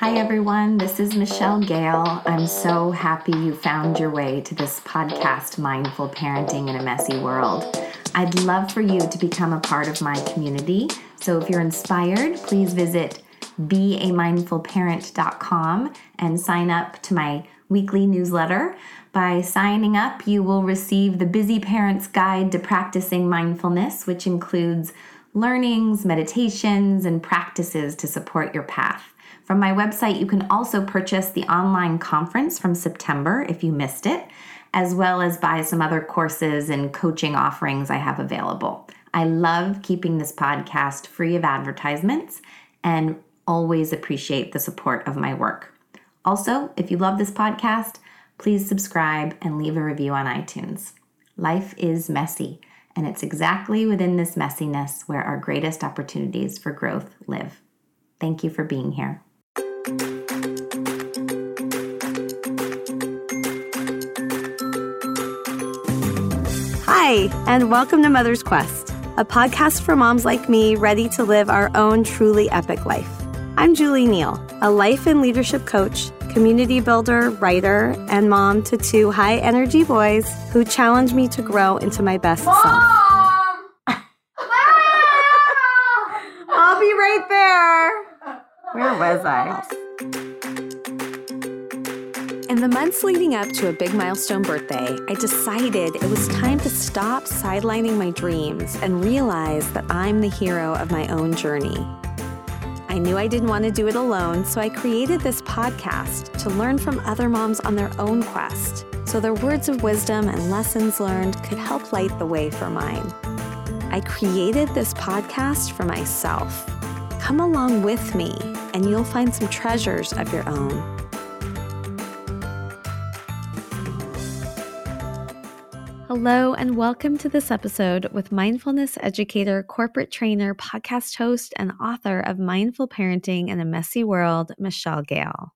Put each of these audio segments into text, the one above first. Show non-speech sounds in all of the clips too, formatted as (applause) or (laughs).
Hi, everyone. This is Michelle Gale. I'm so happy you found your way to this podcast, Mindful Parenting in a Messy World. I'd love for you to become a part of my community. So if you're inspired, please visit beamindfulparent.com and sign up to my weekly newsletter. By signing up, you will receive the Busy Parent's Guide to Practicing Mindfulness, which includes learnings, meditations, and practices to support your path. From my website, you can also purchase the online conference from September if you missed it, as well as buy some other courses and coaching offerings I have available. I love keeping this podcast free of advertisements and always appreciate the support of my work. Also, if you love this podcast, please subscribe and leave a review on iTunes. Life is messy, and it's exactly within this messiness where our greatest opportunities for growth live. Thank you for being here. Hi, and welcome to Mother's Quest, a podcast for moms like me ready to live our own truly epic life. I'm Julie Neal, a life and leadership coach, community builder, writer, and mom to two high energy boys who challenge me to grow into my best Mom! self. I'll be right there. Where was I? In the months leading up to a big milestone birthday, I decided it was time to stop sidelining my dreams and realize that I'm the hero of my own journey. I knew I didn't want to do it alone, so I created this podcast to learn from other moms on their own quest, so their words of wisdom and lessons learned could help light the way for mine. I created this podcast for myself. Come along with me, and you'll find some treasures of your own. Hello, and welcome to this episode with mindfulness educator, corporate trainer, podcast host, and author of Mindful Parenting in a Messy World, Michelle Gale.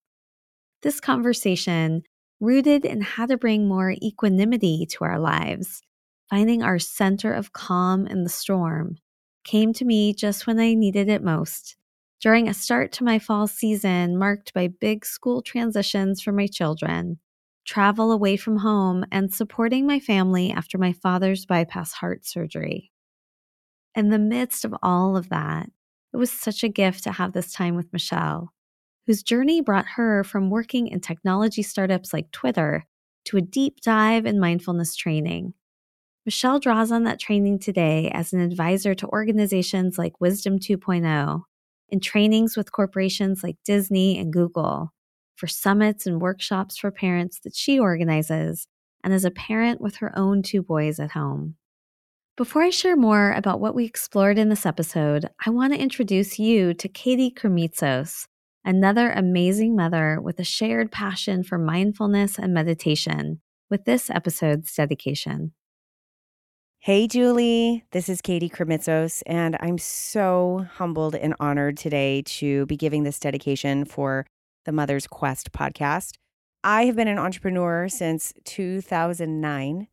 This conversation, rooted in how to bring more equanimity to our lives, finding our center of calm in the storm, came to me just when I needed it most. During a start to my fall season marked by big school transitions for my children travel away from home, and supporting my family after my father's bypass heart surgery. In the midst of all of that, it was such a gift to have this time with Michelle, whose journey brought her from working in technology startups like Twitter to a deep dive in mindfulness training. Michelle draws on that training today as an advisor to organizations like Wisdom 2.0, in trainings with corporations like Disney and Google, for summits and workshops for parents that she organizes, and as a parent with her own two boys at home. Before I share more about what we explored in this episode, I want to introduce you to Katie Krimitsos, another amazing mother with a shared passion for mindfulness and meditation, with this episode's dedication. Hey, Julie. This is Katie Krimitsos, and I'm so humbled and honored today to be giving this dedication for the Mother's Quest podcast. I have been an entrepreneur since 2009.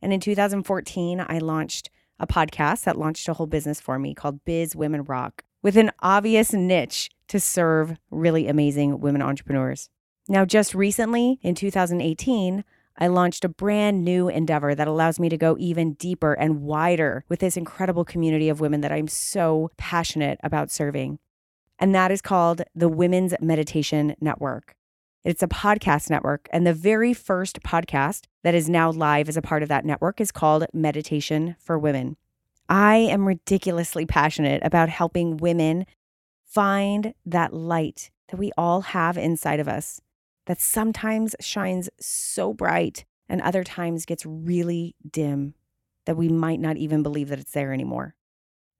And in 2014, I launched a podcast that launched a whole business for me called Biz Women Rock with an obvious niche to serve really amazing women entrepreneurs. Now, just recently in 2018, I launched a brand new endeavor that allows me to go even deeper and wider with this incredible community of women that I'm so passionate about serving and that is called the Women's Meditation Network. It's a podcast network, and the very first podcast that is now live as a part of that network is called Meditation for Women. I am ridiculously passionate about helping women find that light that we all have inside of us that sometimes shines so bright and other times gets really dim that we might not even believe that it's there anymore.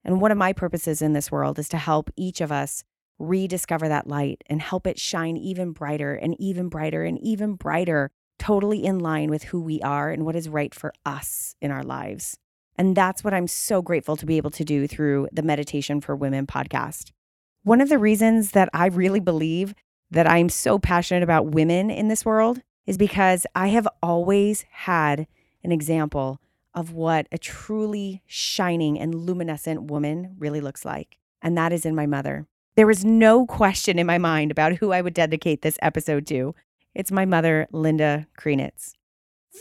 And one of my purposes in this world is to help each of us rediscover that light and help it shine even brighter and even brighter and even brighter, totally in line with who we are and what is right for us in our lives. And that's what I'm so grateful to be able to do through the Meditation for Women podcast. One of the reasons that I really believe that I'm so passionate about women in this world is because I have always had an example of what a truly shining and luminescent woman really looks like. And that is in my mother. There was no question in my mind about who I would dedicate this episode to. It's my mother, Linda Krenitz.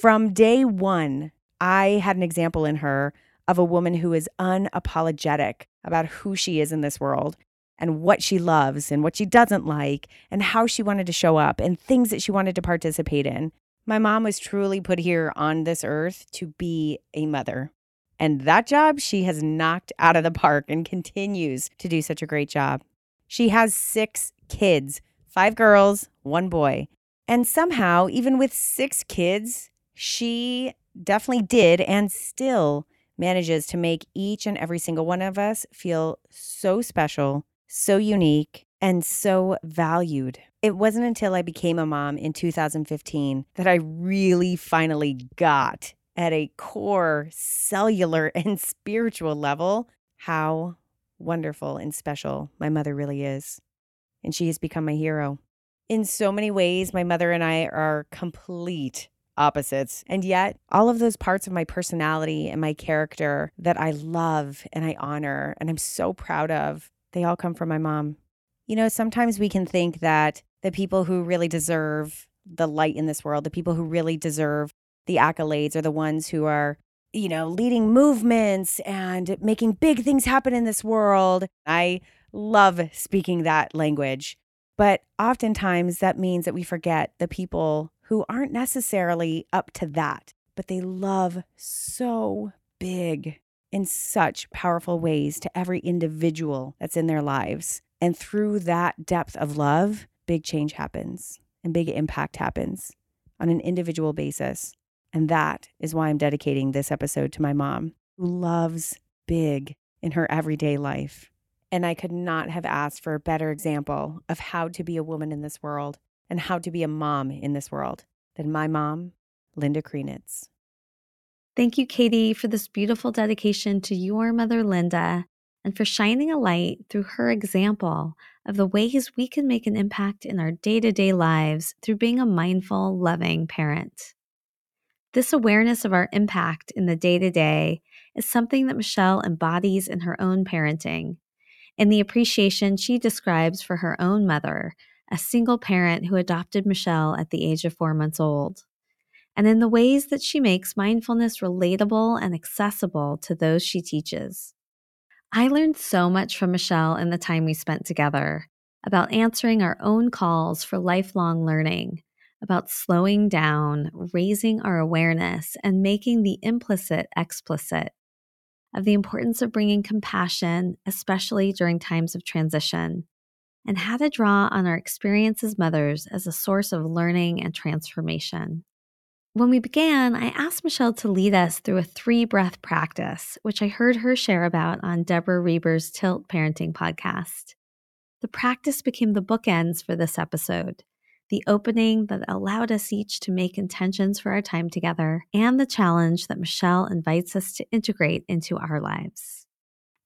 From day one, I had an example in her of a woman who is unapologetic about who she is in this world and what she loves and what she doesn't like and how she wanted to show up and things that she wanted to participate in. My mom was truly put here on this earth to be a mother. And that job she has knocked out of the park and continues to do such a great job. She has six kids five girls, one boy. And somehow, even with six kids, she definitely did and still manages to make each and every single one of us feel so special, so unique, and so valued. It wasn't until I became a mom in 2015 that I really finally got at a core cellular (laughs) and spiritual level how wonderful and special my mother really is. And she has become my hero. In so many ways, my mother and I are complete opposites. And yet, all of those parts of my personality and my character that I love and I honor and I'm so proud of, they all come from my mom. You know, sometimes we can think that the people who really deserve the light in this world, the people who really deserve the accolades, are the ones who are, you know, leading movements and making big things happen in this world. I love speaking that language. But oftentimes that means that we forget the people who aren't necessarily up to that, but they love so big in such powerful ways to every individual that's in their lives. And through that depth of love, big change happens and big impact happens on an individual basis. And that is why I'm dedicating this episode to my mom, who loves big in her everyday life. And I could not have asked for a better example of how to be a woman in this world and how to be a mom in this world than my mom, Linda Krenitz. Thank you, Katie, for this beautiful dedication to your mother, Linda, and for shining a light through her example of the ways we can make an impact in our day to day lives through being a mindful, loving parent. This awareness of our impact in the day to day is something that Michelle embodies in her own parenting and the appreciation she describes for her own mother a single parent who adopted Michelle at the age of four months old, and in the ways that she makes mindfulness relatable and accessible to those she teaches. I learned so much from Michelle in the time we spent together about answering our own calls for lifelong learning, about slowing down, raising our awareness, and making the implicit explicit, of the importance of bringing compassion, especially during times of transition, and how to draw on our experience as mothers as a source of learning and transformation. When we began, I asked Michelle to lead us through a three breath practice, which I heard her share about on Deborah Reber's Tilt Parenting podcast. The practice became the bookends for this episode the opening that allowed us each to make intentions for our time together, and the challenge that Michelle invites us to integrate into our lives.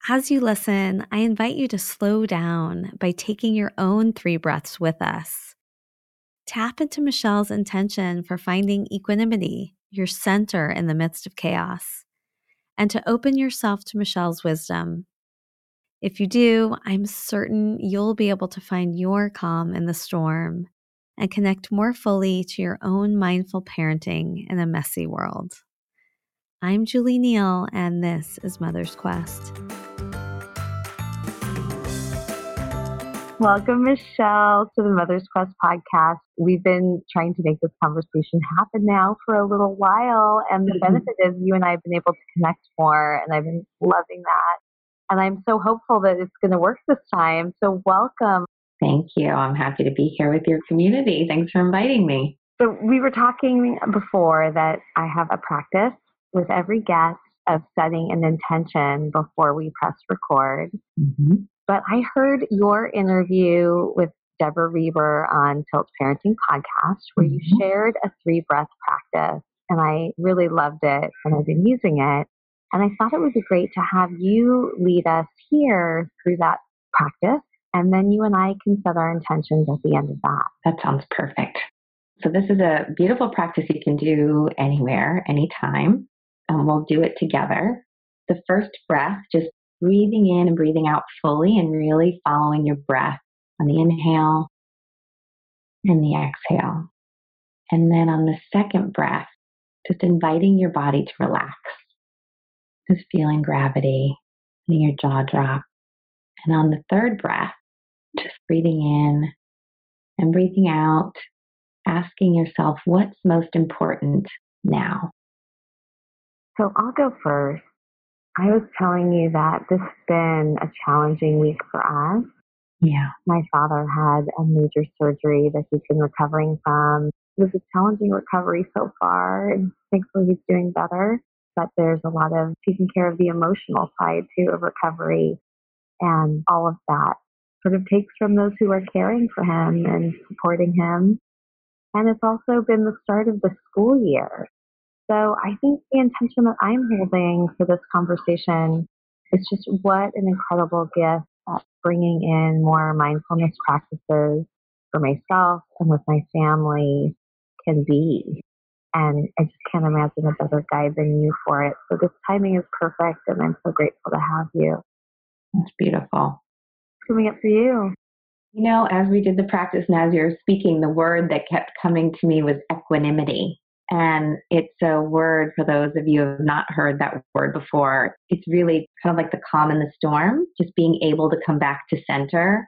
As you listen, I invite you to slow down by taking your own three breaths with us. Tap into Michelle's intention for finding equanimity, your center in the midst of chaos, and to open yourself to Michelle's wisdom. If you do, I'm certain you'll be able to find your calm in the storm and connect more fully to your own mindful parenting in a messy world. I'm Julie Neal, and this is Mother's Quest. Welcome, Michelle, to the Mother's Quest podcast. We've been trying to make this conversation happen now for a little while, and the mm-hmm. benefit is you and I have been able to connect more, and I've been loving that. And I'm so hopeful that it's going to work this time. So, welcome. Thank you. I'm happy to be here with your community. Thanks for inviting me. So, we were talking before that I have a practice with every guest of setting an intention before we press record. Mm-hmm. But I heard your interview with Deborah Reber on Tilt Parenting Podcast, where you mm-hmm. shared a three breath practice. And I really loved it and I've been using it. And I thought it would be great to have you lead us here through that practice. And then you and I can set our intentions at the end of that. That sounds perfect. So, this is a beautiful practice you can do anywhere, anytime. And we'll do it together. The first breath, just breathing in and breathing out fully and really following your breath on the inhale and the exhale. And then on the second breath, just inviting your body to relax. Just feeling gravity, letting your jaw drop. And on the third breath, just breathing in and breathing out, asking yourself what's most important now. So I'll go first. I was telling you that this has been a challenging week for us. Yeah. My father had a major surgery that he's been recovering from. It was a challenging recovery so far, and thankfully he's doing better. But there's a lot of taking care of the emotional side too of recovery, and all of that sort of takes from those who are caring for him and supporting him. And it's also been the start of the school year. So I think the intention that I'm holding for this conversation is just what an incredible gift that bringing in more mindfulness practices for myself and with my family can be. And I just can't imagine a better guide than you for it. So this timing is perfect, and I'm so grateful to have you. That's beautiful. Coming up for you. You know, as we did the practice and as you're speaking, the word that kept coming to me was equanimity. And it's a word for those of you who have not heard that word before. It's really kind of like the calm in the storm, just being able to come back to center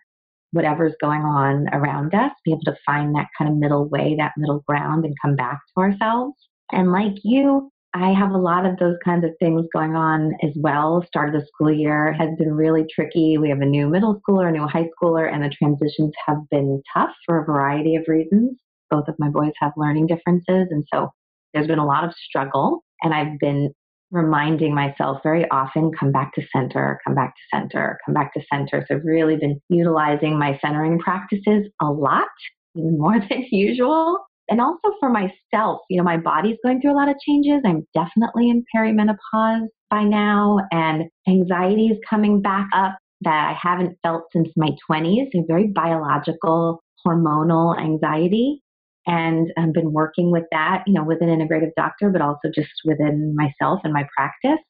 whatever's going on around us, be able to find that kind of middle way, that middle ground, and come back to ourselves. And like you, I have a lot of those kinds of things going on as well. Start of the school year has been really tricky. We have a new middle schooler, a new high schooler, and the transitions have been tough for a variety of reasons both of my boys have learning differences. And so there's been a lot of struggle. And I've been reminding myself very often come back to center, come back to center, come back to center. So I've really been utilizing my centering practices a lot, even (laughs) more than usual. And also for myself, you know, my body's going through a lot of changes. I'm definitely in perimenopause by now, and anxiety is coming back up that I haven't felt since my 20s, a very biological hormonal anxiety and I've been working with that, you know, with an integrative doctor, but also just within myself and my practice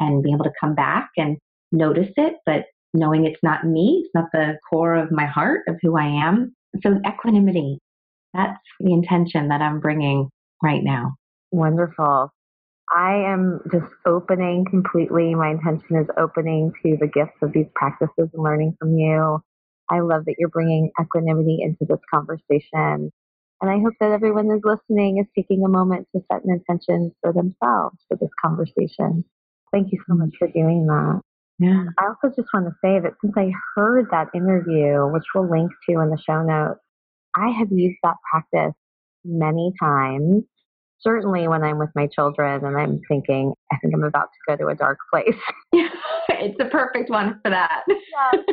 and being able to come back and notice it, but knowing it's not me, it's not the core of my heart of who I am. So equanimity, that's the intention that I'm bringing right now. Wonderful. I am just opening completely. My intention is opening to the gifts of these practices and learning from you. I love that you're bringing equanimity into this conversation. And I hope that everyone who's listening is taking a moment to set an intention for themselves for this conversation. Thank you so much for doing that. Yeah. I also just want to say that since I heard that interview, which we'll link to in the show notes, I have used that practice many times. Certainly when I'm with my children and I'm thinking, I think I'm about to go to a dark place. (laughs) (laughs) it's a perfect one for that. Yes.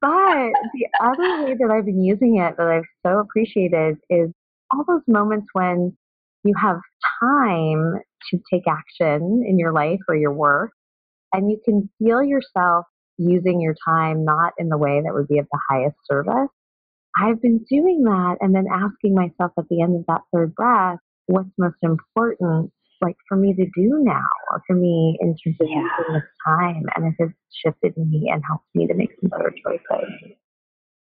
But the other way that I've been using it that I've so appreciated is all those moments when you have time to take action in your life or your work, and you can feel yourself using your time not in the way that would be of the highest service. I've been doing that and then asking myself at the end of that third breath, what's most important like for me to do now or for me in terms of yeah. using this time and it has shifted me and helped me to make some better choices.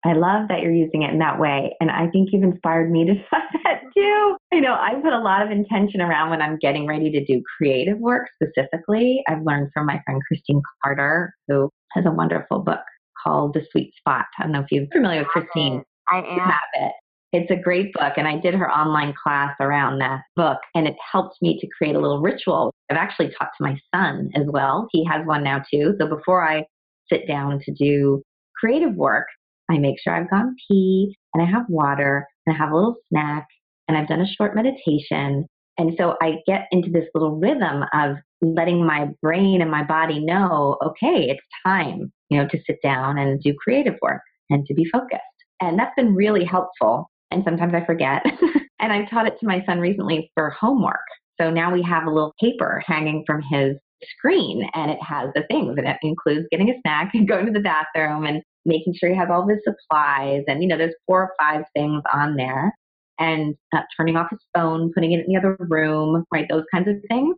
I love that you're using it in that way. And I think you've inspired me to (laughs) try that too. You know, I put a lot of intention around when I'm getting ready to do creative work specifically. I've learned from my friend Christine Carter, who has a wonderful book called The Sweet Spot. I don't know if you're familiar with Christine. I am. Have it. It's a great book, and I did her online class around that book, and it helped me to create a little ritual. I've actually taught to my son as well. He has one now too. So before I sit down to do creative work, I make sure I've gone pee and I have water and I have a little snack and I've done a short meditation. And so I get into this little rhythm of letting my brain and my body know, okay, it's time, you know, to sit down and do creative work and to be focused. And that's been really helpful. And sometimes I forget. (laughs) and I've taught it to my son recently for homework. So now we have a little paper hanging from his screen and it has the things and it includes getting a snack (laughs) and going to the bathroom and making sure he has all of his supplies. And, you know, there's four or five things on there and uh, turning off his phone, putting it in the other room, right? Those kinds of things.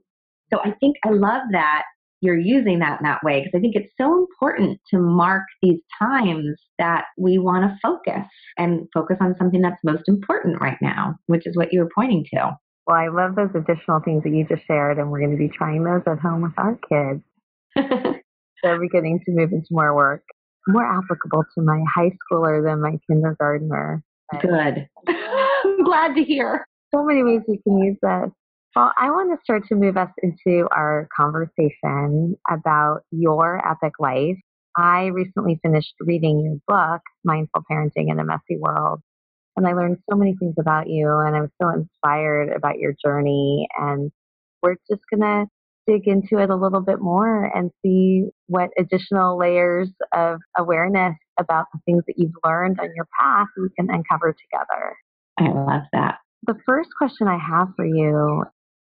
So I think I love that you're using that in that way because I think it's so important to mark these times that we want to focus and focus on something that's most important right now, which is what you were pointing to. Well, I love those additional things that you just shared, and we're going to be trying those at home with our kids. (laughs) They're beginning to move into more work, more applicable to my high schooler than my kindergartner. Good. (laughs) I'm glad to hear. So many ways we can use this. Well, I want to start to move us into our conversation about your epic life. I recently finished reading your book, Mindful Parenting in a Messy World, and I learned so many things about you, and I'm so inspired about your journey. And we're just going to dig into it a little bit more and see what additional layers of awareness about the things that you've learned on your path we can uncover together. I love that. The first question I have for you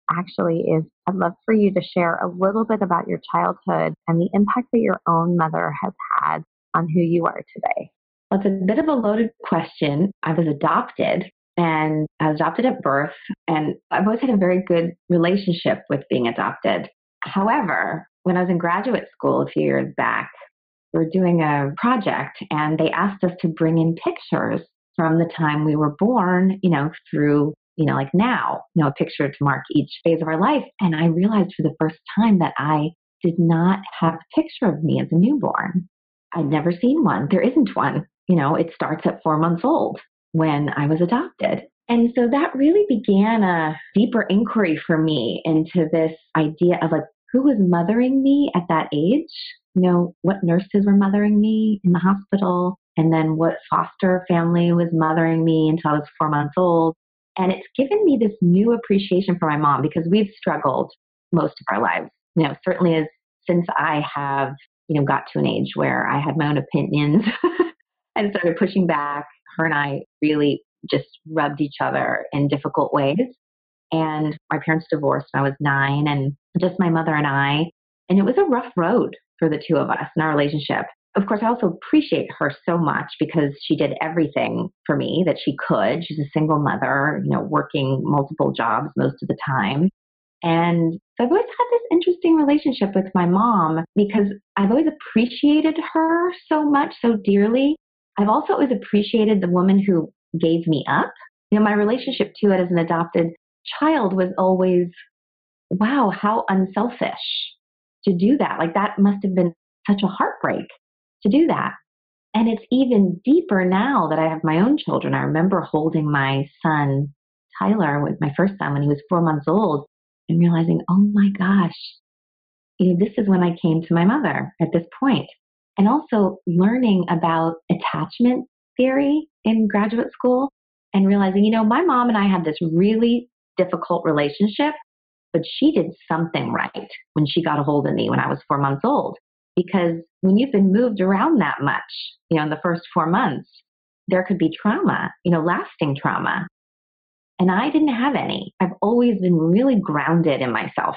actually is I'd love for you to share a little bit about your childhood and the impact that your own mother has had on who you are today. Well, it's a bit of a loaded question. I was adopted and I was adopted at birth, and I've always had a very good relationship with being adopted. However, when I was in graduate school a few years back, we were doing a project and they asked us to bring in pictures from the time we were born, you know, through, you know, like now, you know, a picture to mark each phase of our life. And I realized for the first time that I did not have a picture of me as a newborn. I'd never seen one. There isn't one. You know, it starts at four months old when I was adopted. And so that really began a deeper inquiry for me into this idea of like who was mothering me at that age, you know, what nurses were mothering me in the hospital, and then what foster family was mothering me until I was four months old. And it's given me this new appreciation for my mom because we've struggled most of our lives. You know, certainly as since I have, you know, got to an age where I had my own opinions (laughs) and started pushing back, her and I really just rubbed each other in difficult ways. And my parents divorced when I was nine, and just my mother and I. And it was a rough road for the two of us in our relationship of course, I also appreciate her so much because she did everything for me that she could. She's a single mother, you know, working multiple jobs most of the time. And so I've always had this interesting relationship with my mom because I've always appreciated her so much, so dearly. I've also always appreciated the woman who gave me up. You know, my relationship to it as an adopted child was always, wow, how unselfish to do that. Like that must have been such a heartbreak to do that. And it's even deeper now that I have my own children. I remember holding my son, Tyler, with my first son when he was four months old, and realizing, oh my gosh, you know, this is when I came to my mother at this point. And also learning about attachment theory in graduate school and realizing, you know, my mom and I had this really difficult relationship, but she did something right when she got a hold of me when I was four months old because when you've been moved around that much, you know, in the first four months, there could be trauma, you know, lasting trauma. And I didn't have any. I've always been really grounded in myself.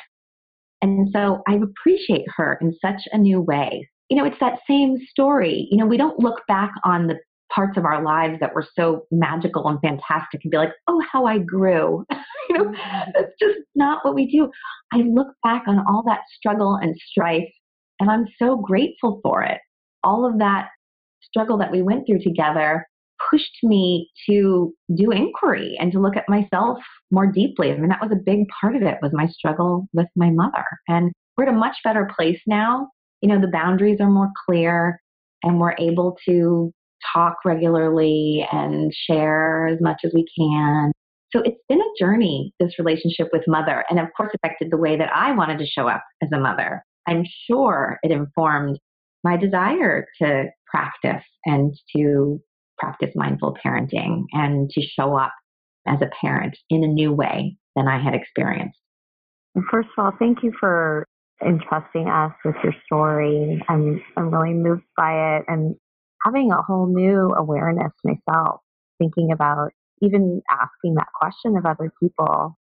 And so I appreciate her in such a new way. You know, it's that same story. You know, we don't look back on the parts of our lives that were so magical and fantastic and be like, oh, how I grew. (laughs) you know, mm-hmm. that's just not what we do. I look back on all that struggle and strife and I'm so grateful for it. All of that struggle that we went through together pushed me to do inquiry and to look at myself more deeply. I mean, that was a big part of it was my struggle with my mother. And we're at a much better place now. You know, the boundaries are more clear and we're able to talk regularly and share as much as we can. So it's been a journey, this relationship with mother, and of course affected the way that I wanted to show up as a mother. I'm sure it informed my desire to practice and to practice mindful parenting and to show up as a parent in a new way than I had experienced. First of all, thank you for entrusting us with your story. I'm, I'm really moved by it and having a whole new awareness myself, thinking about even asking that question of other people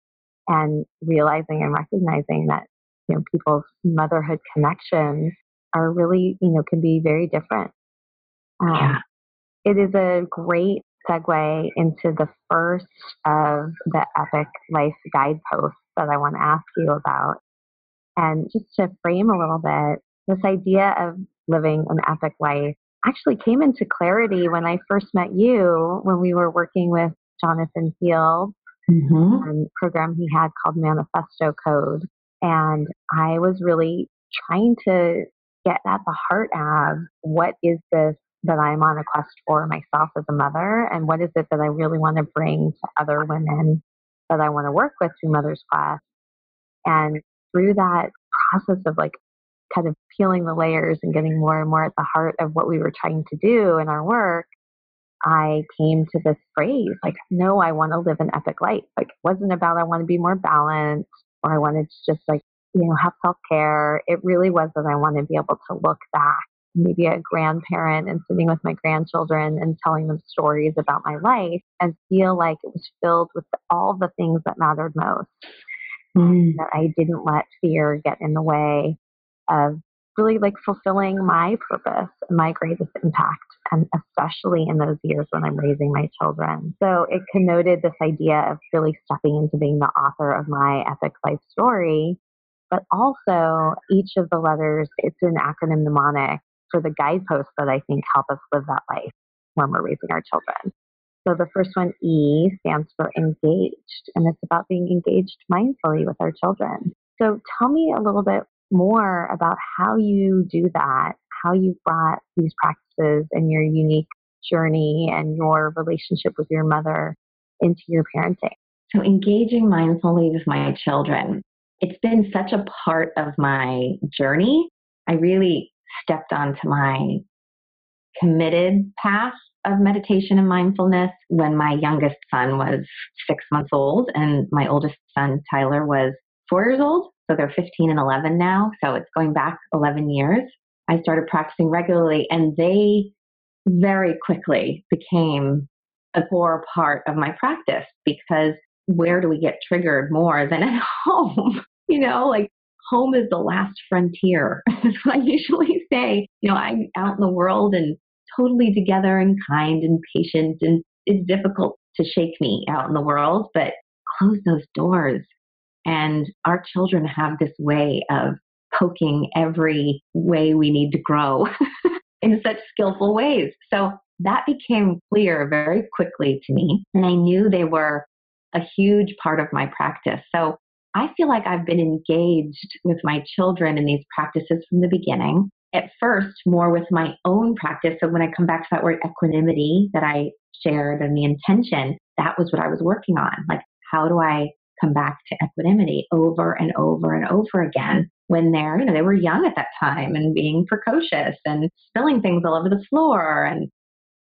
and realizing and recognizing that you know, people's motherhood connections are really, you know, can be very different. Um, yeah. It is a great segue into the first of the Epic Life guideposts that I want to ask you about. And just to frame a little bit, this idea of living an epic life actually came into clarity when I first met you when we were working with Jonathan Fields mm-hmm. program he had called Manifesto Code. And I was really trying to get at the heart of what is this that I'm on a quest for myself as a mother, and what is it that I really want to bring to other women that I want to work with through Mother's Quest. And through that process of like kind of peeling the layers and getting more and more at the heart of what we were trying to do in our work, I came to this phrase like, no, I want to live an epic life. Like, it wasn't about I want to be more balanced or I wanted to just like, you know, have self care. It really was that I want to be able to look back, maybe a grandparent and sitting with my grandchildren and telling them stories about my life and feel like it was filled with all the things that mattered most. Mm. That I didn't let fear get in the way of really like fulfilling my purpose and my greatest impact, and especially in those years when I'm raising my children. So it connoted this idea of really stepping into being the author of my epic life story. But also, each of the letters, it's an acronym mnemonic for the guideposts that I think help us live that life when we're raising our children. So the first one, E, stands for engaged, and it's about being engaged mindfully with our children. So tell me a little bit more about how you do that, how you've brought these practices and your unique journey and your relationship with your mother into your parenting. So, engaging mindfully with my children, it's been such a part of my journey. I really stepped onto my committed path of meditation and mindfulness when my youngest son was six months old and my oldest son, Tyler, was four years old. So they're 15 and 11 now. So it's going back 11 years. I started practicing regularly and they very quickly became a core part of my practice because where do we get triggered more than at (laughs) home? you know, like home is the last frontier. (laughs) That's what I usually say. You know, I'm out in the world and totally together and kind and patient and it's difficult to shake me out in the world, but close those doors and our children have this way of poking every way we need to grow (laughs) in such skillful ways. So that became clear very quickly to me. And I knew they were a huge part of my practice. So I feel like I've been engaged with my children in these practices from the beginning. At first, more with my own practice. So when I come back to that word equanimity that I shared and the intention, that was what I was working on. Like, how do I come back to equanimity over and over and over again when they're, you know, they were young at that time and being precocious and spilling things all over the floor and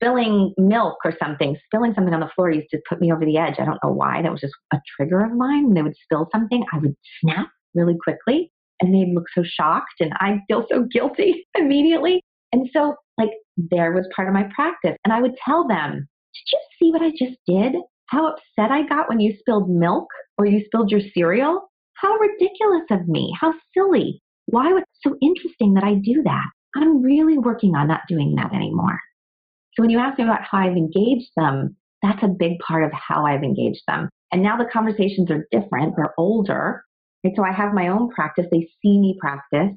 spilling milk or something, spilling something on the floor used to put me over the edge. I don't know why. That was just a trigger of mine. When they would spill something, I would snap really quickly and they'd look so shocked and I'd feel so guilty (laughs) immediately. And so, like, there was part of my practice. And I would tell them, Did you see what I just did? How upset I got when you spilled milk or you spilled your cereal? How ridiculous of me. How silly. Why was it so interesting that I do that? I'm really working on not doing that anymore. So when you ask me about how I've engaged them, that's a big part of how I've engaged them. And now the conversations are different. They're older. And so I have my own practice. They see me practice.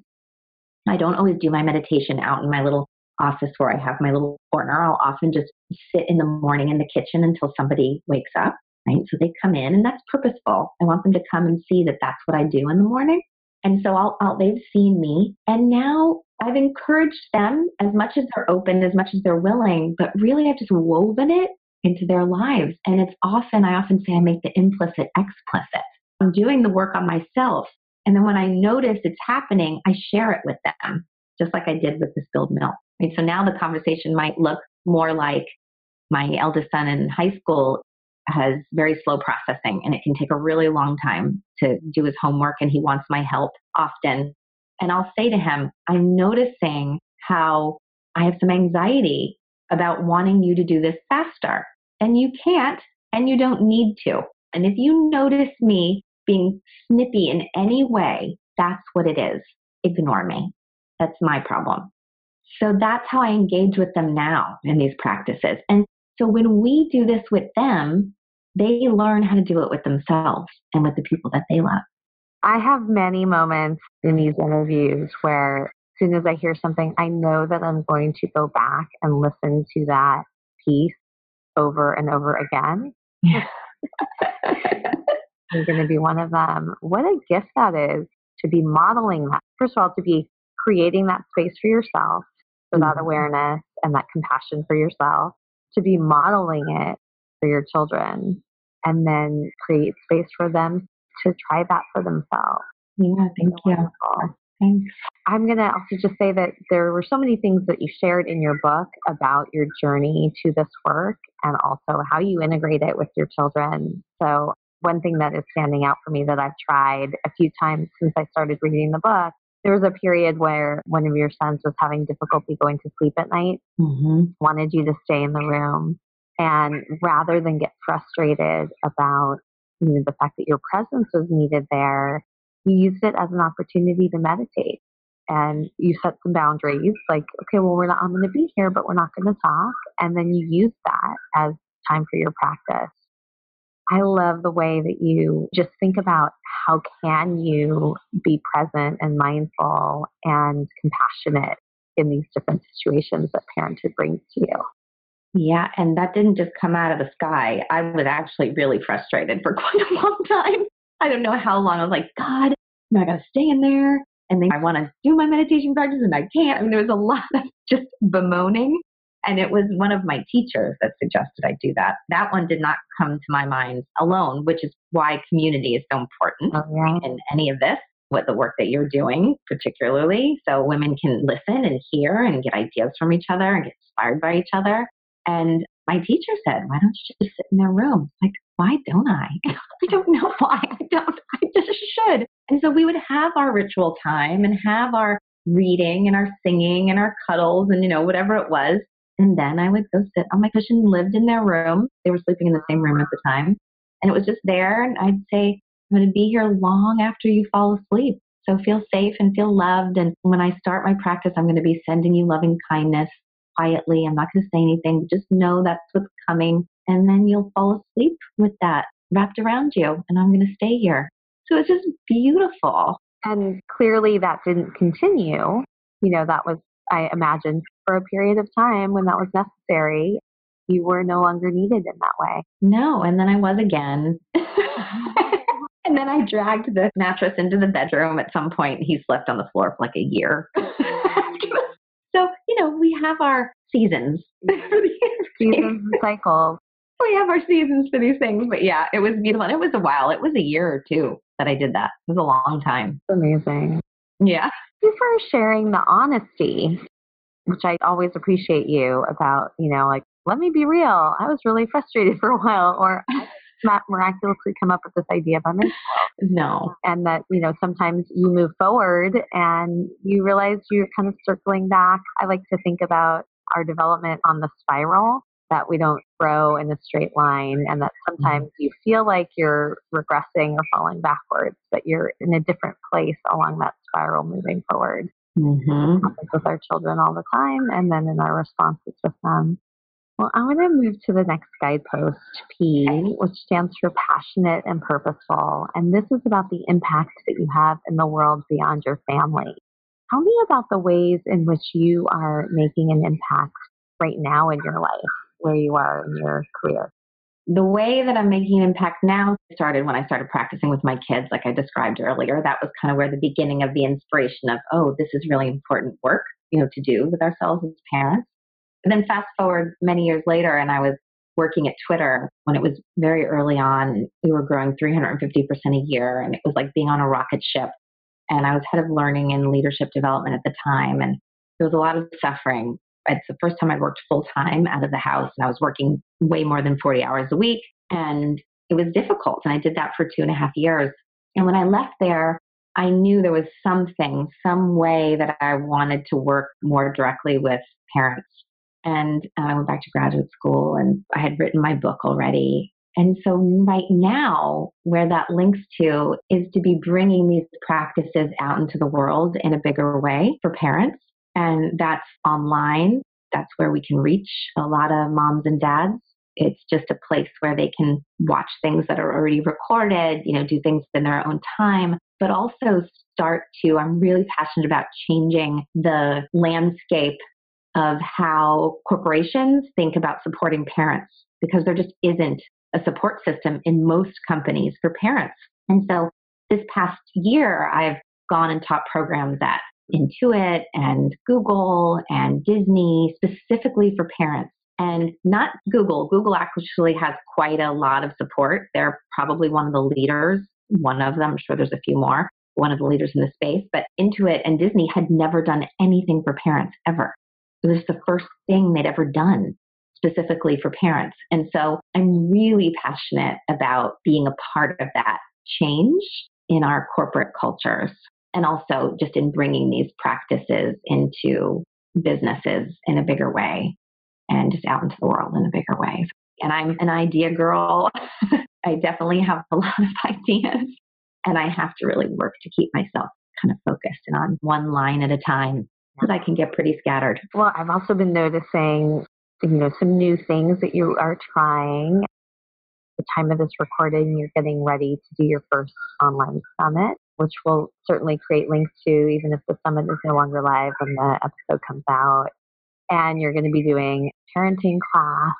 I don't always do my meditation out in my little office where I have my little corner. I'll often just sit in the morning in the kitchen until somebody wakes up, right? So they come in and that's purposeful. I want them to come and see that that's what I do in the morning. And so I'll, I'll, they've seen me and now I've encouraged them as much as they're open, as much as they're willing, but really I've just woven it into their lives. And it's often, I often say I make the implicit explicit. I'm doing the work on myself. And then when I notice it's happening, I share it with them, just like I did with the spilled milk. So now the conversation might look more like my eldest son in high school has very slow processing and it can take a really long time to do his homework and he wants my help often. And I'll say to him, I'm noticing how I have some anxiety about wanting you to do this faster. And you can't and you don't need to. And if you notice me being snippy in any way, that's what it is. Ignore me. That's my problem. So that's how I engage with them now in these practices. And so when we do this with them, they learn how to do it with themselves and with the people that they love. I have many moments in these interviews where as soon as I hear something, I know that I'm going to go back and listen to that piece over and over again. (laughs) (laughs) (laughs) I'm going to be one of them. What a gift that is to be modeling that. First of all, to be creating that space for yourself for that mm-hmm. awareness and that compassion for yourself, to be modeling it for your children, and then create space for them to try that for themselves. Yeah, thank so you. Wonderful. Thanks. I'm going to also just say that there were so many things that you shared in your book about your journey to this work and also how you integrate it with your children. So, one thing that is standing out for me that I've tried a few times since I started reading the book, there was a period where one of your sons was having difficulty going to sleep at night, mm-hmm. wanted you to stay in the room. And rather than get frustrated about you know, the fact that your presence was needed there, you used it as an opportunity to meditate. And you set some boundaries like, okay, well, we're not, I'm going to be here, but we're not going to talk. And then you use that as time for your practice. I love the way that you just think about how can you be present and mindful and compassionate in these different situations that parenthood brings to you. Yeah, and that didn't just come out of the sky. I was actually really frustrated for (laughs) quite a long time. I don't know how long. I was like, God, am I got to stay in there. And then I want to do my meditation practice and I can't. I mean, there was a lot of (laughs) just bemoaning. And it was one of my teachers that suggested I do that. That one did not come to my mind alone, which is why community is so important oh, in any of this, what the work that you're doing, particularly. So women can listen and hear and get ideas from each other and get inspired by each other. And my teacher said, why don't you just sit in their room? Like, why don't I? (laughs) I don't know why. I don't. I just should. And so we would have our ritual time and have our reading and our singing and our cuddles and, you know, whatever it was. And then I would go sit on my cushion, lived in their room. They were sleeping in the same room at the time. And it was just there. And I'd say, I'm going to be here long after you fall asleep. So feel safe and feel loved. And when I start my practice, I'm going to be sending you loving kindness quietly. I'm not going to say anything. Just know that's what's coming. And then you'll fall asleep with that wrapped around you. And I'm going to stay here. So it's just beautiful. And clearly that didn't continue. You know, that was, I imagine, for a period of time when that was necessary. You were no longer needed in that way. No. And then I was again. (laughs) (laughs) and then I dragged the mattress into the bedroom at some point. He slept on the floor for like a year. (laughs) So, you know, we have our seasons. seasons cycles. We have our seasons for these things. But yeah, it was beautiful. And it was a while. It was a year or two that I did that. It was a long time. Amazing. Yeah. You for sharing the honesty, which I always appreciate you about, you know, like, let me be real. I was really frustrated (laughs) for a while, or not miraculously come up with this idea by myself. No. And that, you know, sometimes you move forward and you realize you're kind of circling back. I like to think about our development on the spiral that we don't grow in a straight line and that sometimes you feel like you're regressing or falling backwards, but you're in a different place along that spiral moving forward. Mm-hmm. with our children all the time and then in our responses with them. Well, I'm going to move to the next guidepost, P, which stands for passionate and purposeful. And this is about the impact that you have in the world beyond your family. Tell me about the ways in which you are making an impact right now in your life, where you are in your career. The way that I'm making an impact now started when I started practicing with my kids, like I described earlier. That was kind of where the beginning of the inspiration of, oh, this is really important work, you know, to do with ourselves as parents. And then fast forward many years later, and I was working at Twitter when it was very early on. We were growing 350% a year, and it was like being on a rocket ship. And I was head of learning and leadership development at the time, and there was a lot of suffering. It's the first time I'd worked full time out of the house, and I was working way more than 40 hours a week. And it was difficult. And I did that for two and a half years. And when I left there, I knew there was something, some way that I wanted to work more directly with parents and I went back to graduate school and I had written my book already. And so, right now, where that links to is to be bringing these practices out into the world in a bigger way for parents. And that's online. That's where we can reach a lot of moms and dads it's just a place where they can watch things that are already recorded, you know, do things in their own time, but also start to, I'm really passionate about changing the landscape of how corporations think about supporting parents because there just isn't a support system in most companies for parents. And so this past year, I've gone and taught programs at Intuit and Google and Disney specifically for parents. And not Google. Google actually has quite a lot of support. They're probably one of the leaders, one of them, I'm sure there's a few more, one of the leaders in the space. But Intuit and Disney had never done anything for parents ever. It was the first thing they'd ever done specifically for parents. And so I'm really passionate about being a part of that change in our corporate cultures and also just in bringing these practices into businesses in a bigger way and just out into the world in a bigger way. And I'm an idea girl. (laughs) I definitely have a lot of (laughs) ideas and I have to really work to keep myself kind of focused and on one line at a time because I can get pretty scattered. Well, I've also been noticing, you know, some new things that you are trying. The time of this recording, you're getting ready to do your first online summit, which will certainly create links to, even if the summit is no longer live when the episode comes out. And you're going to be doing parenting class,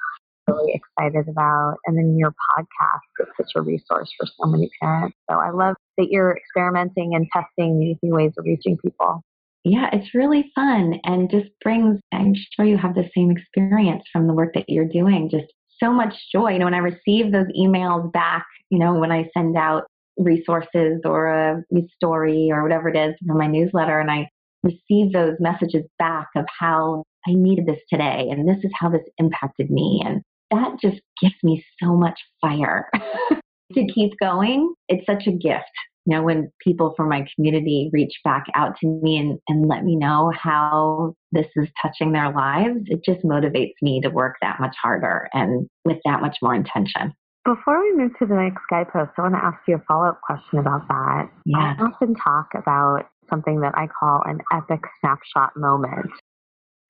really excited about, and then your podcast is such a resource for so many parents. So I love that you're experimenting and testing these new ways of reaching people yeah, it's really fun and just brings, I'm sure you have the same experience from the work that you're doing, just so much joy. You know, when I receive those emails back, you know, when I send out resources or a story or whatever it is from my newsletter, and I receive those messages back of how I needed this today and this is how this impacted me. And that just gives me so much fire (laughs) to keep going. It's such a gift you know, when people from my community reach back out to me and, and let me know how this is touching their lives, it just motivates me to work that much harder and with that much more intention. Before we move to the next guidepost, I want to ask you a follow up question about that. Yeah. I often talk about something that I call an epic snapshot moment,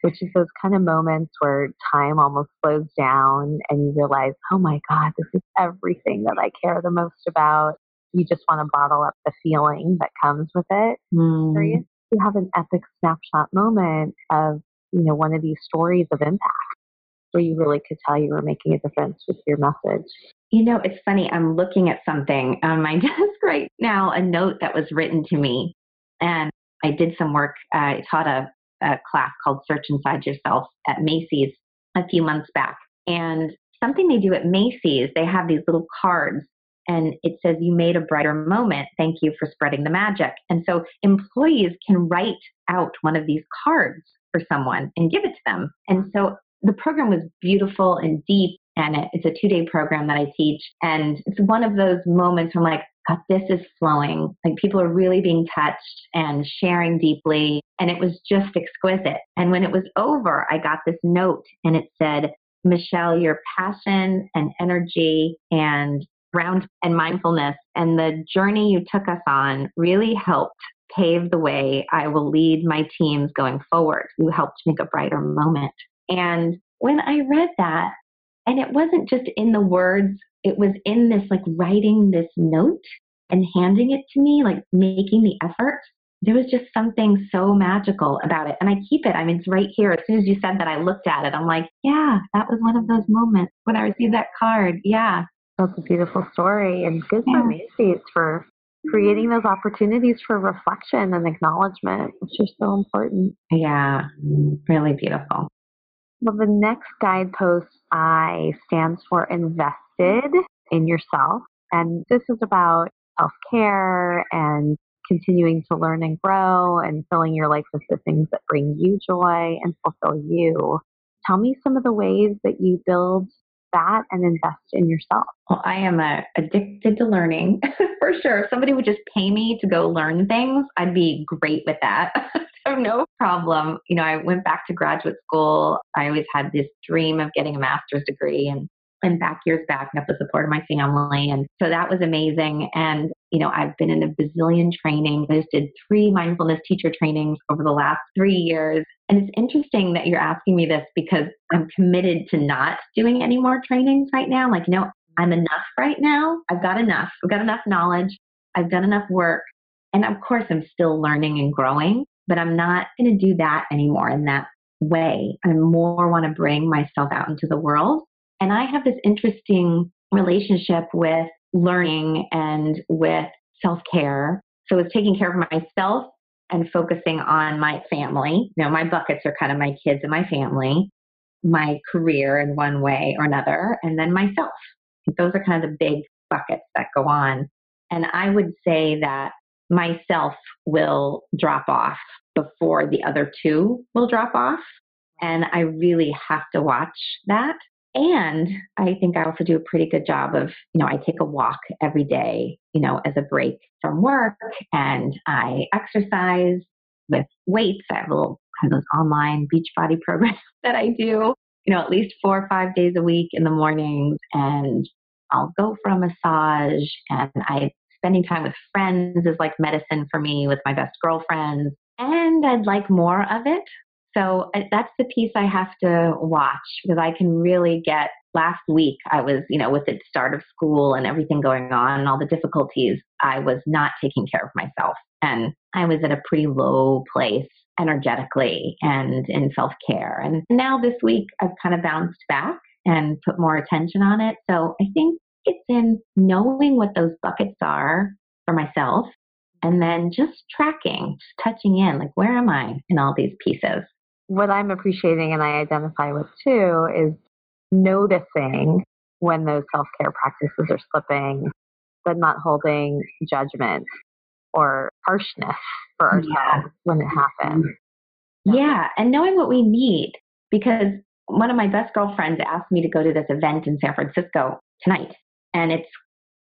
which is those kind of moments where time almost slows down and you realize, oh my God, this is everything that I care the most about you just want to bottle up the feeling that comes with it. Mm. You have an epic snapshot moment of, you know, one of these stories of impact where you really could tell you were making a difference with your message. You know, it's funny. I'm looking at something on my (laughs) desk right now, a note that was written to me. And I did some work. Uh, I taught a, a class called Search Inside Yourself at Macy's a few months back. And something they do at Macy's, they have these little cards and it says you made a brighter moment thank you for spreading the magic and so employees can write out one of these cards for someone and give it to them and so the program was beautiful and deep and it's a two day program that i teach and it's one of those moments where i'm like God, this is flowing like people are really being touched and sharing deeply and it was just exquisite and when it was over i got this note and it said Michelle, your passion and energy and around and mindfulness and the journey you took us on really helped pave the way I will lead my teams going forward. You helped make a brighter moment. And when I read that, and it wasn't just in the words, it was in this like writing this note and handing it to me, like making the effort. There was just something so magical about it. And I keep it. I mean, it's right here. As soon as you said that, I looked at it. I'm like, yeah, that was one of those moments when I received that card. Yeah, that's a beautiful story and good for Macy's for creating those opportunities for reflection and acknowledgement, which is so important. Yeah, really beautiful. Well, the next guidepost I stands for invested in yourself. And this is about self care and continuing to learn and grow and filling your life with the things that bring you joy and fulfill you. Tell me some of the ways that you build that and invest in yourself? Well, I am uh, addicted to learning (laughs) for sure. If somebody would just pay me to go learn things, I'd be great with that. (laughs) so no problem. You know, I went back to graduate school. I always had this dream of getting a master's degree and and back years back, got the support of my family. And so that was amazing. And, you know, I've been in a bazillion trainings. I just did three mindfulness teacher trainings over the last three years. And it's interesting that you're asking me this because I'm committed to not doing any more trainings right now. Like, you know, I'm enough right now. I've got enough. I've got enough knowledge. I've done enough work. And of course, I'm still learning and growing, but I'm not going to do that anymore in that way. I more want to bring myself out into the world. And I have this interesting relationship with learning and with self care. So it's taking care of myself and focusing on my family. You know, my buckets are kind of my kids and my family, my career in one way or another, and then myself. Those are kind of the big buckets that go on. And I would say that myself will drop off before the other two will drop off. And I really have to watch that. And I think I also do a pretty good job of, you know, I take a walk every day, you know, as a break from work and I exercise with weights. I have a little kind of those online beach body programs (laughs) that I do, you know, at least four or five days a week in the mornings. And I'll go for a massage and I spending time with friends is like medicine for me with my best girlfriends. And I'd like more of it. So that's the piece I have to watch because I can really get. Last week, I was, you know, with the start of school and everything going on and all the difficulties, I was not taking care of myself. And I was at a pretty low place energetically and in self care. And now this week, I've kind of bounced back and put more attention on it. So I think it's in knowing what those buckets are for myself and then just tracking, just touching in, like, where am I in all these pieces? What I'm appreciating and I identify with too is noticing when those self care practices are slipping, but not holding judgment or harshness for ourselves yeah. when it happens. Mm-hmm. Yeah, and knowing what we need because one of my best girlfriends asked me to go to this event in San Francisco tonight and it's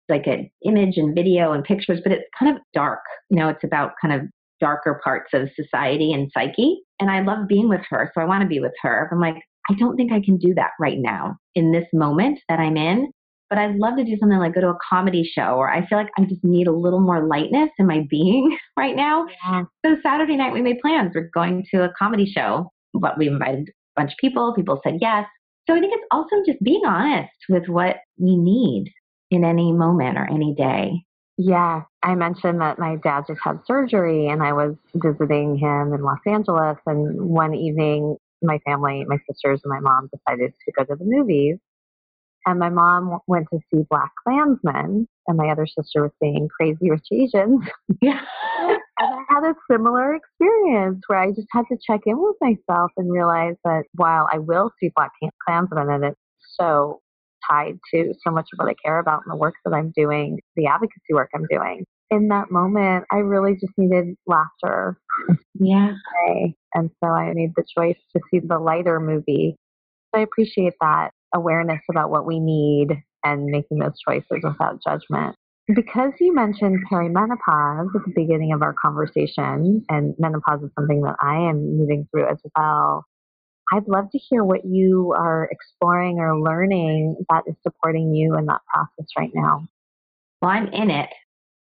like an image and video and pictures, but it's kind of dark. You know, it's about kind of darker parts of society and psyche. And I love being with her, so I want to be with her. I'm like, I don't think I can do that right now in this moment that I'm in. But I'd love to do something like go to a comedy show, or I feel like I just need a little more lightness in my being (laughs) right now. Yeah. So Saturday night we made plans. We're going to a comedy show, but we invited a bunch of people. People said yes. So I think it's also just being honest with what we need in any moment or any day. Yeah, I mentioned that my dad just had surgery and I was visiting him in Los Angeles. And one evening, my family, my sisters and my mom decided to go to the movies. And my mom went to see Black Klansman, and my other sister was seeing Crazy Rich Asians. (laughs) Yeah. and I had a similar experience where I just had to check in with myself and realize that while I will see Black Klansman and it's so tied to so much of what I care about and the work that I'm doing, the advocacy work I'm doing. In that moment, I really just needed laughter. Yeah. And so I made the choice to see the lighter movie. So I appreciate that awareness about what we need and making those choices without judgment. Because you mentioned perimenopause at the beginning of our conversation, and menopause is something that I am moving through as well, I'd love to hear what you are exploring or learning that is supporting you in that process right now. Well, I'm in it.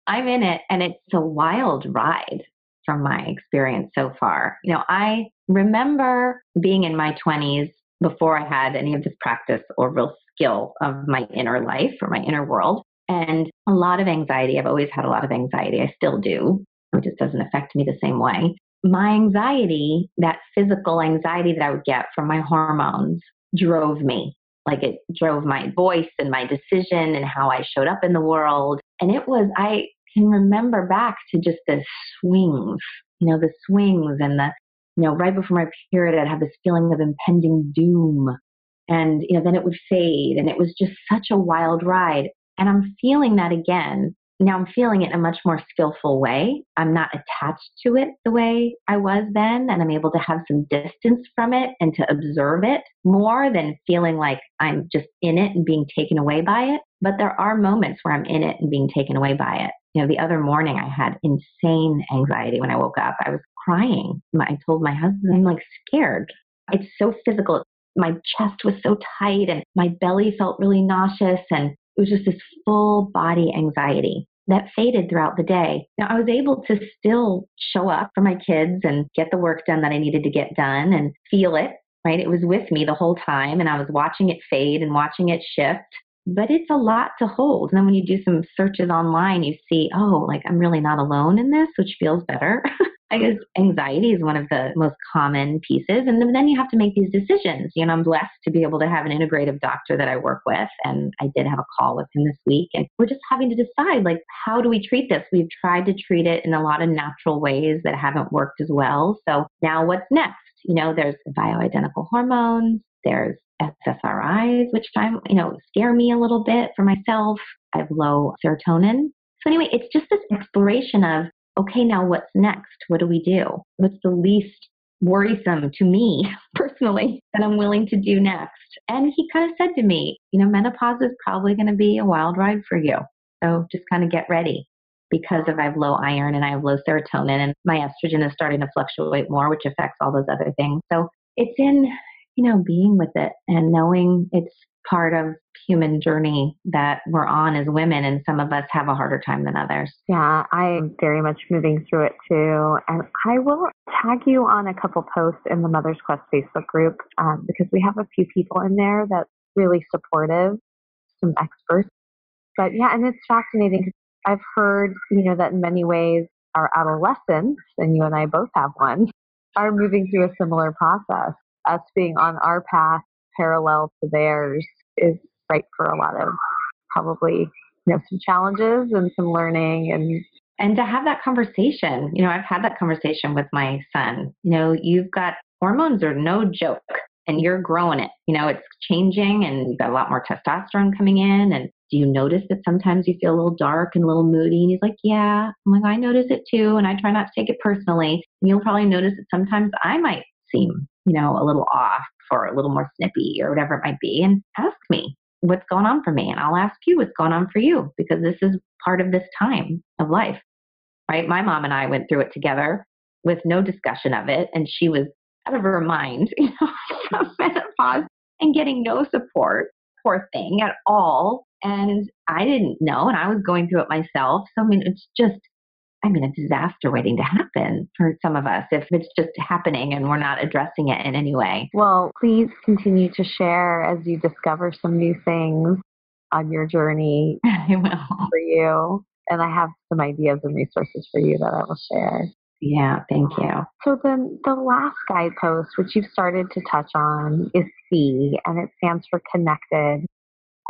I'm in it, and it's a wild ride from my experience so far. You know, I remember being in my 20s before I had any of this practice or real skill of my inner life or my inner world, and a lot of anxiety. I've always had a lot of anxiety. I still do. It just doesn't affect me the same way my anxiety, that physical anxiety that I would get from my hormones, drove me. Like it drove my voice and my decision and how I showed up in the world. And it was, I can remember back to just the swings, you know, the swings and the, you know, right before my period, I'd have this feeling of impending doom. And, you know, then it would fade. And it was just such a wild ride. And I'm feeling that again now I'm feeling it in a much more skillful way. I'm not attached to it the way I was then, and I'm able to have some distance from it and to observe it more than feeling like I'm just in it and being taken away by it. But there are moments where I'm in it and being taken away by it. You know, the other morning I had insane anxiety when I woke up. I was crying. I told my husband, I'm like scared. It's so physical. my chest was so tight and my belly felt really nauseous. And it was just this full body anxiety that faded throughout the day. Now, I was able to still show up for my kids and get the work done that I needed to get done and feel it, right? It was with me the whole time and I was watching it fade and watching it shift. But it's a lot to hold. And then when you do some searches online, you see, oh, like I'm really not alone in this, which feels better. (laughs) I guess anxiety is one of the most common pieces. And then you have to make these decisions. You know, I'm blessed to be able to have an integrative doctor that I work with. And I did have a call with him this week. And we're just having to decide, like, how do we treat this? We've tried to treat it in a lot of natural ways that haven't worked as well. So now what's next? You know, there's bioidentical hormones, there's SSRIs, which time, you know, scare me a little bit for myself. I have low serotonin. So anyway, it's just this exploration of okay, now what's next? What do we do? What's the least worrisome to me (laughs) personally that I'm willing to do next? And he kind of said to me, you know, menopause is probably going to be a wild ride for you. So just kind of get ready because of I have low iron and I have low serotonin and my estrogen is starting to fluctuate more, which affects all those other things. So it's in, you know, being with it and knowing it's part of human journey that we're on as women and some of us have a harder time than others. Yeah, I'm very much moving through it too. And I will tag you on a couple posts in the Mother's Quest Facebook group um, because we have a few people in there that's really supportive, some experts. But yeah, and it's fascinating. I've heard, you know, that in many ways our adolescents, and you and I both have one, are moving through a similar process. Us being on our path parallel to theirs is right for a lot of probably you know some challenges and some learning and and to have that conversation. You know i've had that conversation with my son. You know you've got hormones are no joke and you're growing it. You know it's changing and you've got a lot more testosterone coming in and do you notice that sometimes you feel a little dark and a little moody? And he's like yeah. I'm like i notice it too and i try not to take it personally. And you'll probably notice that sometimes i might seem you know a little off or a little more snippy or whatever it might be and ask me what's going on for me and I'll ask you what's going on for you because this is part of this time of life. Right? My mom and I went through it together with no discussion of it and she was out of her mind, (laughs) you know, (laughs) menopause and getting no support, poor thing at all. And I didn't know and I was going through it myself. So I mean it's just I mean, a disaster waiting to happen for some of us if it's just happening and we're not addressing it in any way. Well, please continue to share as you discover some new things on your journey (laughs) I will. for you. And I have some ideas and resources for you that I will share. Yeah, thank you. So then the last guidepost, which you've started to touch on, is C, and it stands for connected.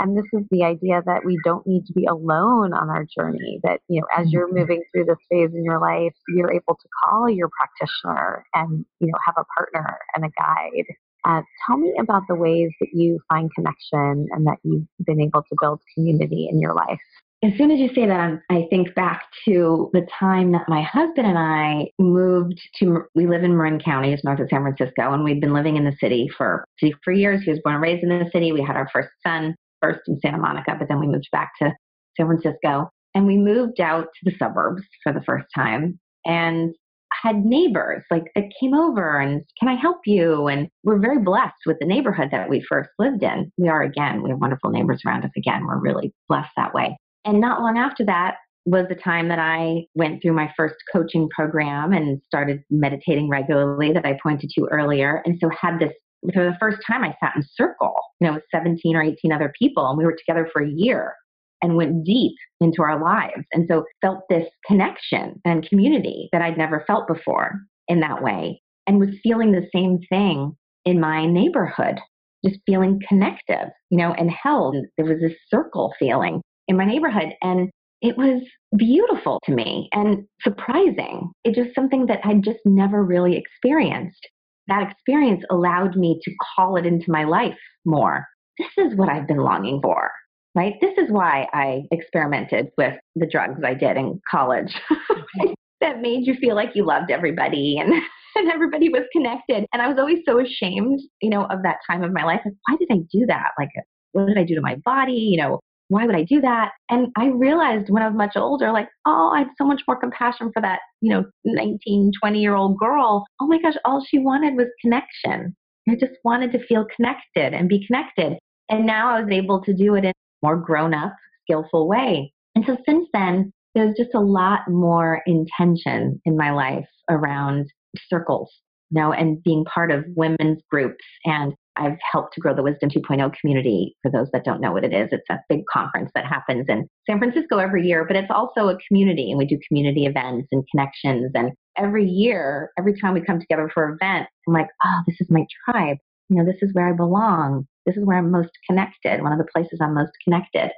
And this is the idea that we don't need to be alone on our journey, that, you know, as you're mm-hmm. moving through this phase in your life, you're able to call your practitioner and, you know, have a partner and a guide. Uh, tell me about the ways that you find connection and that you've been able to build community in your life. As soon as you say that, I think back to the time that my husband and I moved to. We live in Marin County, it's north of San Francisco, and we'd been living in the city for for years. He was born and raised in the city. We had our first son first in Santa Monica, but then we moved back to San Francisco. And we moved out to the suburbs for the first time and had neighbors like that came over and can I help you? And we're very blessed with the neighborhood that we first lived in. We are again, we have wonderful neighbors around us again. We're really blessed that way. And not long after that was the time that I went through my first coaching program and started meditating regularly that I pointed to earlier. And so had this for the first time, I sat in circle, you know, with 17 or 18 other people, and we were together for a year and went deep into our lives. And so felt this connection and community that I'd never felt before in that way, and was feeling the same thing in my neighborhood, just feeling connected, you know, and held. There was this circle feeling in my neighborhood. And it was beautiful to me and surprising. It was something that I'd just never really experienced that experience allowed me to call it into my life more. This is what I've been longing for, right? This is why I experimented with the drugs I did in college (laughs) that made you feel like you loved everybody and, (laughs) and everybody was connected. And I was always so ashamed, you know, of that time of my life. Like, why did I do that? Like, what did I do to my body? You know, why would I do that? And I realized when I was much older, like, oh, I had so much more compassion for that, you know, 19, 20 year old girl. Oh my gosh, all she wanted was connection. I just wanted to feel connected and be connected. And now I was able to do it in a more grown up, skillful way. And so since then, there's just a lot more intention in my life around circles, you know, and being part of women's groups. And I've helped to grow the Wisdom 2.0 community. For those that don't know what it is, it's a big conference that happens in San Francisco every year, but it's also a community and we do community events and connections. And every year, every time we come together for an event, I'm like, oh, this is my tribe. You know, this is where I belong. This is where I'm most connected, one of the places I'm most connected.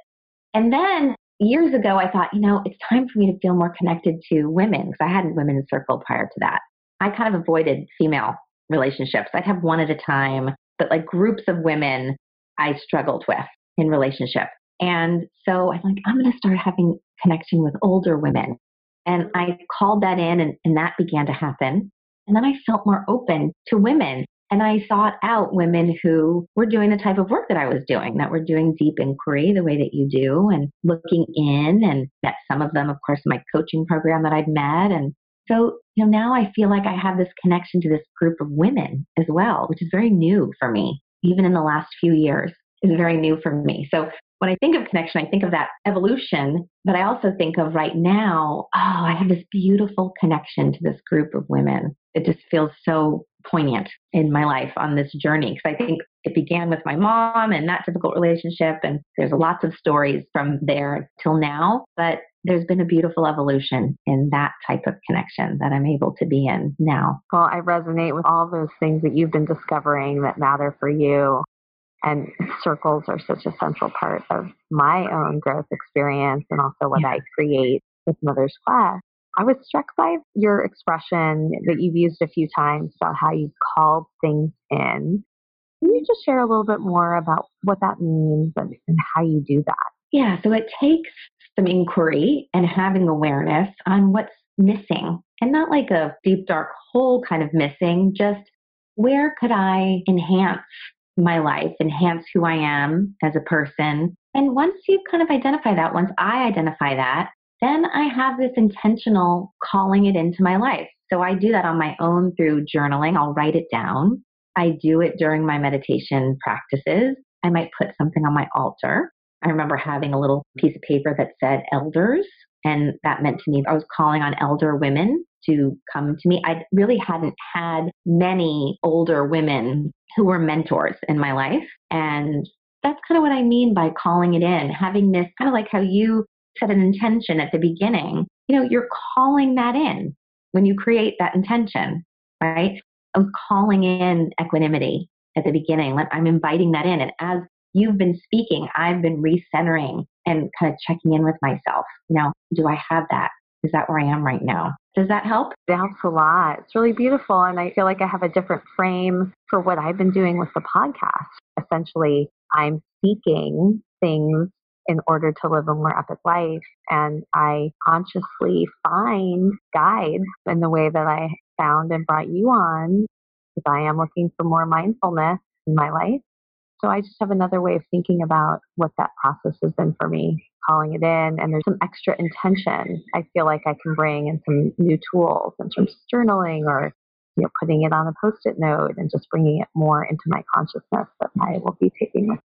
And then years ago, I thought, you know, it's time for me to feel more connected to women because I hadn't women's circle prior to that. I kind of avoided female relationships. I'd have one at a time, but like groups of women I struggled with in relationship. And so I'm like, I'm going to start having connection with older women. And I called that in and, and that began to happen. And then I felt more open to women. And I sought out women who were doing the type of work that I was doing, that were doing deep inquiry the way that you do and looking in and met some of them, of course, in my coaching program that I'd met. And so, you know, now I feel like I have this connection to this group of women as well, which is very new for me, even in the last few years is very new for me. So when I think of connection, I think of that evolution, but I also think of right now, oh, I have this beautiful connection to this group of women. It just feels so poignant in my life on this journey because I think it began with my mom and that difficult relationship, and there's lots of stories from there till now. But there's been a beautiful evolution in that type of connection that I'm able to be in now. Well, I resonate with all those things that you've been discovering that matter for you. And circles are such a central part of my own growth experience and also what yeah. I create with Mother's Class. I was struck by your expression that you've used a few times about how you called things in. Can you just share a little bit more about what that means and, and how you do that? Yeah, so it takes some inquiry and having awareness on what's missing and not like a deep, dark hole kind of missing, just where could I enhance my life, enhance who I am as a person. And once you kind of identify that, once I identify that, then I have this intentional calling it into my life. So I do that on my own through journaling. I'll write it down. I do it during my meditation practices. I might put something on my altar. I remember having a little piece of paper that said elders, and that meant to me I was calling on elder women to come to me. I really hadn't had many older women who were mentors in my life. And that's kind of what I mean by calling it in, having this kind of like how you set an intention at the beginning. You know, you're calling that in when you create that intention, right? I'm calling in equanimity at the beginning. I'm inviting that in. And as you've been speaking, I've been recentering and kind of checking in with myself. Now, do I have that? Is that where I am right now? Does that help? It helps a lot. It's really beautiful. And I feel like I have a different frame for what I've been doing with the podcast. Essentially, I'm seeking things in order to live a more epic life. And I consciously find guides in the way that I found and brought you on because I am looking for more mindfulness in my life. So I just have another way of thinking about what that process has been for me, calling it in. And there's some extra intention I feel like I can bring and some new tools in terms of journaling or you know, putting it on a post-it note and just bringing it more into my consciousness that I will be taking with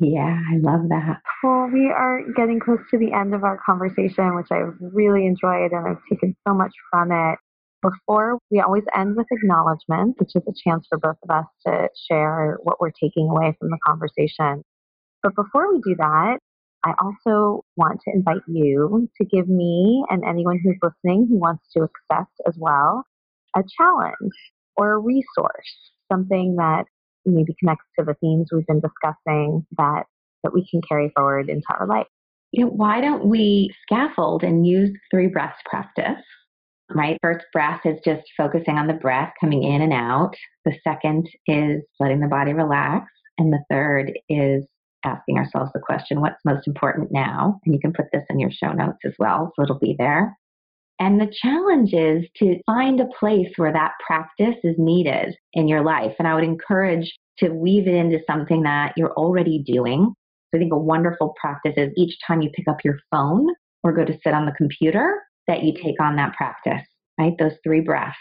yeah, I love that. Well, we are getting close to the end of our conversation, which I've really enjoyed and I've taken so much from it. Before, we always end with acknowledgement, which is a chance for both of us to share what we're taking away from the conversation. But before we do that, I also want to invite you to give me and anyone who's listening who wants to accept as well a challenge or a resource, something that maybe connects to the themes we've been discussing that that we can carry forward into our life. You know, why don't we scaffold and use three breaths practice? Right? First breath is just focusing on the breath coming in and out. The second is letting the body relax. And the third is asking ourselves the question, what's most important now? And you can put this in your show notes as well, so it'll be there. And the challenge is to find a place where that practice is needed in your life. And I would encourage to weave it into something that you're already doing. So I think a wonderful practice is each time you pick up your phone or go to sit on the computer, that you take on that practice, right? Those three breaths.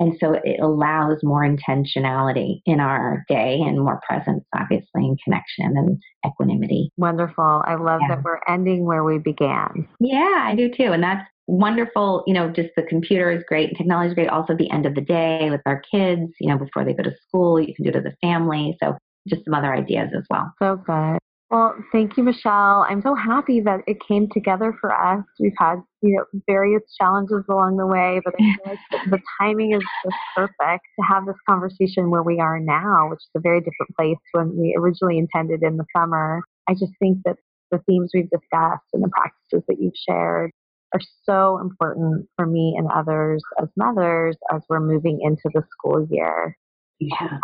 And so it allows more intentionality in our day and more presence, obviously, and connection and equanimity. Wonderful. I love yeah. that we're ending where we began. Yeah, I do too. And that's wonderful. You know, just the computer is great, and technology is great. Also, the end of the day with our kids, you know, before they go to school, you can do it as a family. So, just some other ideas as well. So good. Well, thank you, Michelle. I'm so happy that it came together for us. We've had you know various challenges along the way, but I feel like the timing is just perfect to have this conversation where we are now, which is a very different place when we originally intended in the summer. I just think that the themes we've discussed and the practices that you've shared are so important for me and others as mothers as we're moving into the school year. Yeah.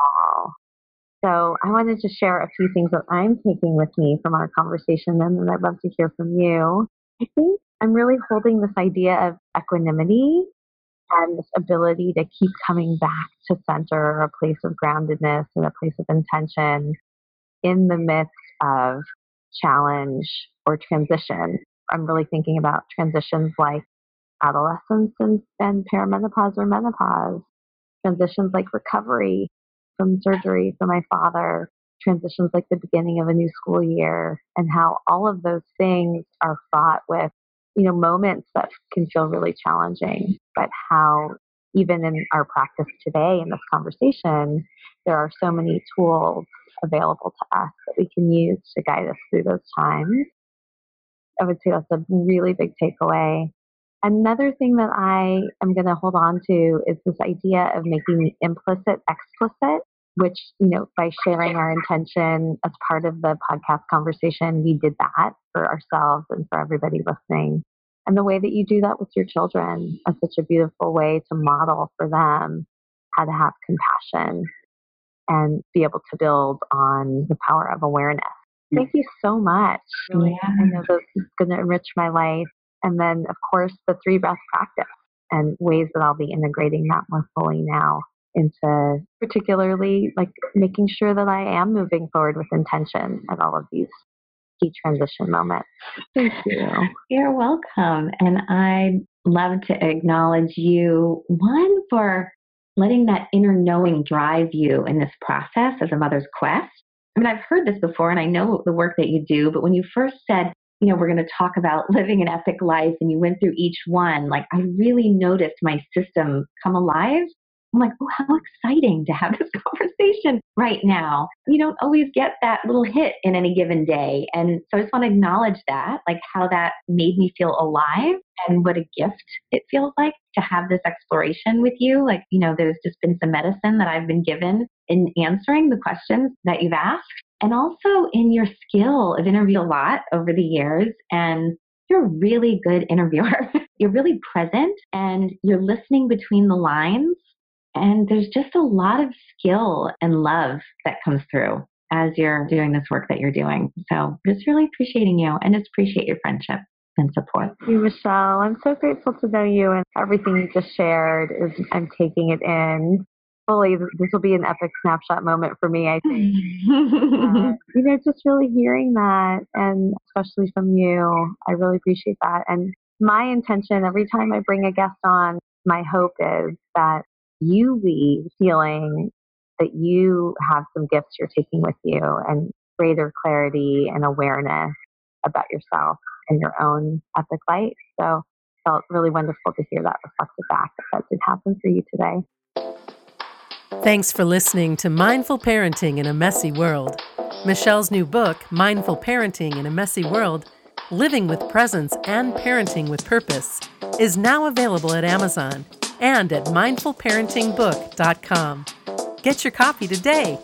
So I wanted to share a few things that I'm taking with me from our conversation, and then I'd love to hear from you. I think I'm really holding this idea of equanimity and this ability to keep coming back to center a place of groundedness and a place of intention in the midst of challenge or transition. I'm really thinking about transitions like adolescence and, and perimenopause or menopause, transitions like recovery from surgery for my father, transitions like the beginning of a new school year, and how all of those things are fraught with, you know, moments that can feel really challenging, but how even in our practice today in this conversation, there are so many tools available to us that we can use to guide us through those times. I would say that's a really big takeaway. Another thing that I am going to hold on to is this idea of making implicit explicit, which, you know, by sharing our intention as part of the podcast conversation, we did that for ourselves and for everybody listening. And the way that you do that with your children is such a beautiful way to model for them how to have compassion and be able to build on the power of awareness. Thank you so much. Really, yeah. I know this is going to enrich my life. And then, of course, the three breath practice and ways that I'll be integrating that more fully now into particularly like making sure that I am moving forward with intention at all of these key transition moments. Thank you. You're welcome. And I'd love to acknowledge you, one, for letting that inner knowing drive you in this process as a mother's quest. I mean, I've heard this before and I know the work that you do, but when you first said, you know, we're going to talk about (laughs) living an epic life and you went through each one, like I really noticed my system come alive. I'm like, oh, how exciting to have (laughs) this conversation right now. You don't always get that little hit in any given day. And so I just want to acknowledge that, like how that made me feel alive and what a gift it feels like to have this exploration with you. Like, you know, there's just been some medicine that I've been given in answering the questions that you've asked and also in your skill of interview a lot over the years and you're a really good interviewer. (laughs) you're really present and you're listening between the lines and there's just a lot of skill and love that comes through as you're doing this work that you're doing. So just really appreciating you and just appreciate your friendship and support. Thank you, Michelle. I'm so grateful to know you and everything you just shared is I'm taking it in fully this will be an epic snapshot moment for me i think uh, (laughs) you know just really hearing that and especially from you i really appreciate that and my intention every time i bring a guest on my hope is that you leave feeling that you have some gifts you're taking with you and greater clarity and awareness about yourself and your own epic life. So felt really wonderful to hear that reflected back that did happen for you today. Thanks for listening to Mindful Parenting in a Messy World. Michelle's new book, Mindful Parenting in a Messy World Living with Presence and Parenting with Purpose, is now available at Amazon and at mindfulparentingbook.com. Get your copy today.